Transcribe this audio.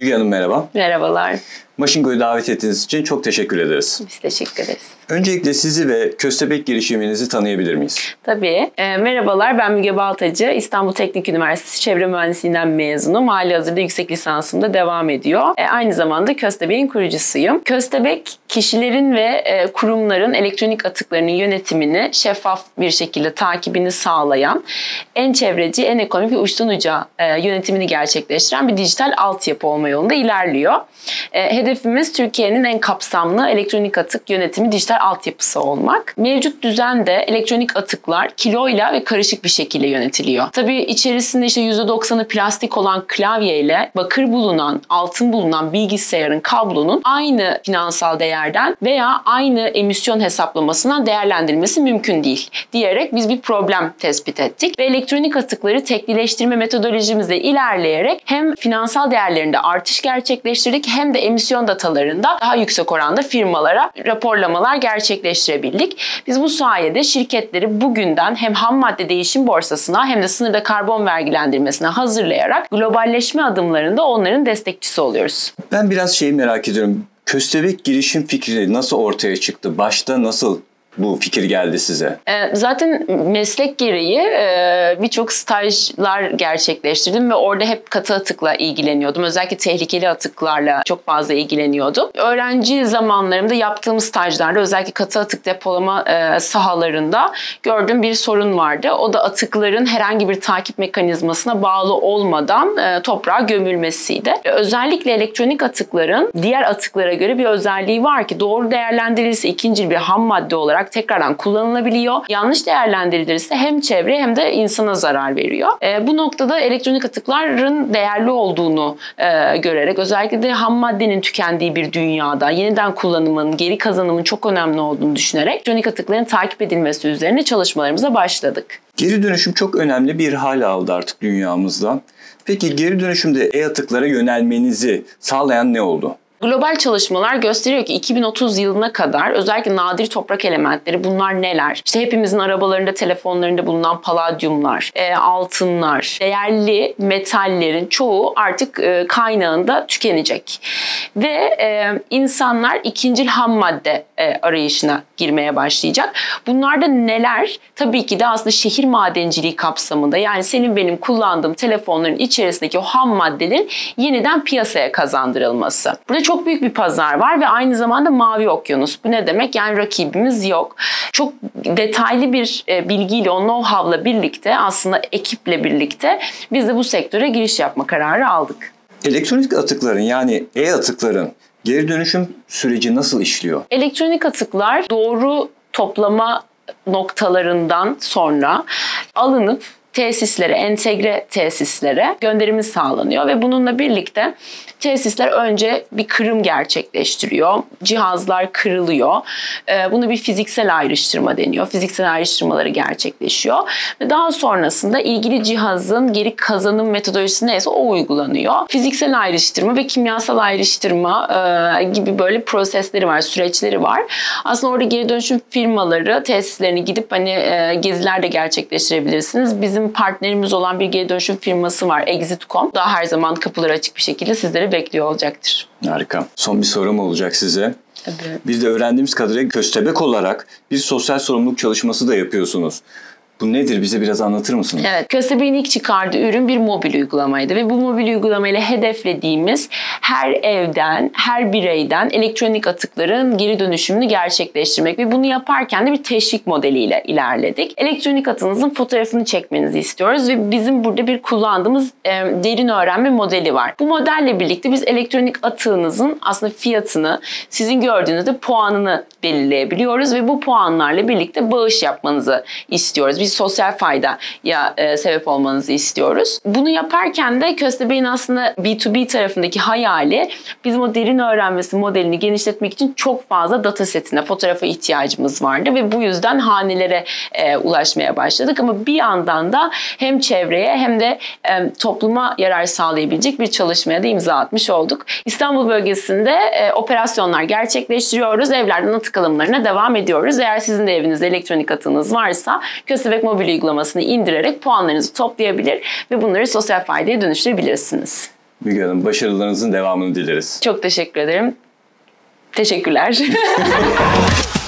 merhaba. Merhabalar. Maşingo'yu davet ettiğiniz için çok teşekkür ederiz. Biz teşekkür ederiz. Öncelikle sizi ve Köstebek girişiminizi tanıyabilir miyiz? Tabii. E, merhabalar ben Müge Baltacı. İstanbul Teknik Üniversitesi Çevre Mühendisliğinden mezunum. Hali hazırda yüksek lisansımda devam ediyor. E, aynı zamanda Köstebek'in kurucusuyum. Köstebek kişilerin ve e, kurumların elektronik atıklarının yönetimini şeffaf bir şekilde takibini sağlayan en çevreci, en ekonomik ve uçtan uca e, yönetimini gerçekleştiren bir dijital altyapı olma yolunda ilerliyor. E, hedefimiz Türkiye'nin en kapsamlı elektronik atık yönetimi dijital altyapısı olmak. Mevcut düzende elektronik atıklar kiloyla ve karışık bir şekilde yönetiliyor. Tabii içerisinde işte %90'ı plastik olan klavyeyle bakır bulunan, altın bulunan bilgisayarın kablonun aynı finansal değerden veya aynı emisyon hesaplamasından değerlendirilmesi mümkün değil diyerek biz bir problem tespit ettik ve elektronik atıkları teklileştirme metodolojimizle ilerleyerek hem finansal değerlerinde artış gerçekleştirdik hem de emisyon datalarında daha yüksek oranda firmalara raporlamalar gerçekleştirebildik. Biz bu sayede şirketleri bugünden hem ham madde değişim borsasına hem de sınırda karbon vergilendirmesine hazırlayarak globalleşme adımlarında onların destekçisi oluyoruz. Ben biraz şeyi merak ediyorum. Köstebek girişim fikri nasıl ortaya çıktı? Başta nasıl bu fikir geldi size? E, zaten meslek gereği e, birçok stajlar gerçekleştirdim ve orada hep katı atıkla ilgileniyordum. Özellikle tehlikeli atıklarla çok fazla ilgileniyordum. Öğrenci zamanlarımda yaptığım stajlarda özellikle katı atık depolama e, sahalarında gördüğüm bir sorun vardı. O da atıkların herhangi bir takip mekanizmasına bağlı olmadan toprağa gömülmesiydi. Özellikle elektronik atıkların diğer atıklara göre bir özelliği var ki doğru değerlendirilirse ikinci bir ham madde olarak tekrardan kullanılabiliyor. Yanlış değerlendirilirse hem çevre hem de insana zarar veriyor. E, bu noktada elektronik atıkların değerli olduğunu e, görerek özellikle de ham maddenin tükendiği bir dünyada yeniden kullanımın, geri kazanımın çok önemli olduğunu düşünerek elektronik atıkların takip edilmesi üzerine çalışmalarımıza başladık. Geri dönüşüm çok önemli bir hal aldı artık dünyamızda. Peki geri dönüşümde e-atıklara yönelmenizi sağlayan ne oldu? Global çalışmalar gösteriyor ki 2030 yılına kadar özellikle nadir toprak elementleri bunlar neler? İşte hepimizin arabalarında, telefonlarında bulunan paladyumlar, e, altınlar, değerli metallerin çoğu artık e, kaynağında tükenecek. Ve e, insanlar ikincil ham madde e, arayışına girmeye başlayacak. Bunlarda neler? Tabii ki de aslında şehir madenciliği kapsamında yani senin benim kullandığım telefonların içerisindeki o ham maddelerin yeniden piyasaya kazandırılması. Burada çok büyük bir pazar var ve aynı zamanda mavi okyanus. Bu ne demek? Yani rakibimiz yok. Çok detaylı bir e, bilgiyle, o know-how'la birlikte aslında ekiple birlikte biz de bu sektöre giriş yapma kararı aldık. Elektronik atıkların yani e-atıkların geri dönüşüm süreci nasıl işliyor? Elektronik atıklar doğru toplama noktalarından sonra alınıp tesislere, entegre tesislere gönderimi sağlanıyor ve bununla birlikte tesisler önce bir kırım gerçekleştiriyor. Cihazlar kırılıyor. Ee, bunu bir fiziksel ayrıştırma deniyor. Fiziksel ayrıştırmaları gerçekleşiyor. Ve daha sonrasında ilgili cihazın geri kazanım metodolojisi neyse o uygulanıyor. Fiziksel ayrıştırma ve kimyasal ayrıştırma e, gibi böyle prosesleri var, süreçleri var. Aslında orada geri dönüşüm firmaları tesislerini gidip hani e, geziler de gerçekleştirebilirsiniz. Bizim partnerimiz olan bir geri dönüşüm firması var Exit.com. Daha her zaman kapıları açık bir şekilde sizlere bekliyor olacaktır. Harika. Son bir sorum olacak size. Tabii. Biz de öğrendiğimiz kadarıyla köstebek olarak bir sosyal sorumluluk çalışması da yapıyorsunuz. Bu nedir? Bize biraz anlatır mısınız? Evet. Köstebeğin ilk çıkardığı ürün bir mobil uygulamaydı ve bu mobil uygulamayla hedeflediğimiz her evden, her bireyden elektronik atıkların geri dönüşümünü gerçekleştirmek ve bunu yaparken de bir teşvik modeliyle ilerledik. Elektronik atınızın fotoğrafını çekmenizi istiyoruz ve bizim burada bir kullandığımız e, derin öğrenme modeli var. Bu modelle birlikte biz elektronik atığınızın aslında fiyatını, sizin gördüğünüzde puanını belirleyebiliyoruz ve bu puanlarla birlikte bağış yapmanızı istiyoruz. Biz sosyal fayda ya e, sebep olmanızı istiyoruz. Bunu yaparken de Köstebeğin aslında B2B tarafındaki hayali bizim o derin öğrenmesi modelini genişletmek için çok fazla data setine, fotoğrafa ihtiyacımız vardı ve bu yüzden hanelere e, ulaşmaya başladık ama bir yandan da hem çevreye hem de e, topluma yarar sağlayabilecek bir çalışmaya da imza atmış olduk. İstanbul bölgesinde e, operasyonlar gerçekleştiriyoruz. Evlerden atık alımlarına devam ediyoruz. Eğer sizin de evinizde elektronik atığınız varsa Köstebek olarak mobil uygulamasını indirerek puanlarınızı toplayabilir ve bunları sosyal faydaya dönüştürebilirsiniz. Müge Hanım başarılarınızın devamını dileriz. Çok teşekkür ederim. Teşekkürler.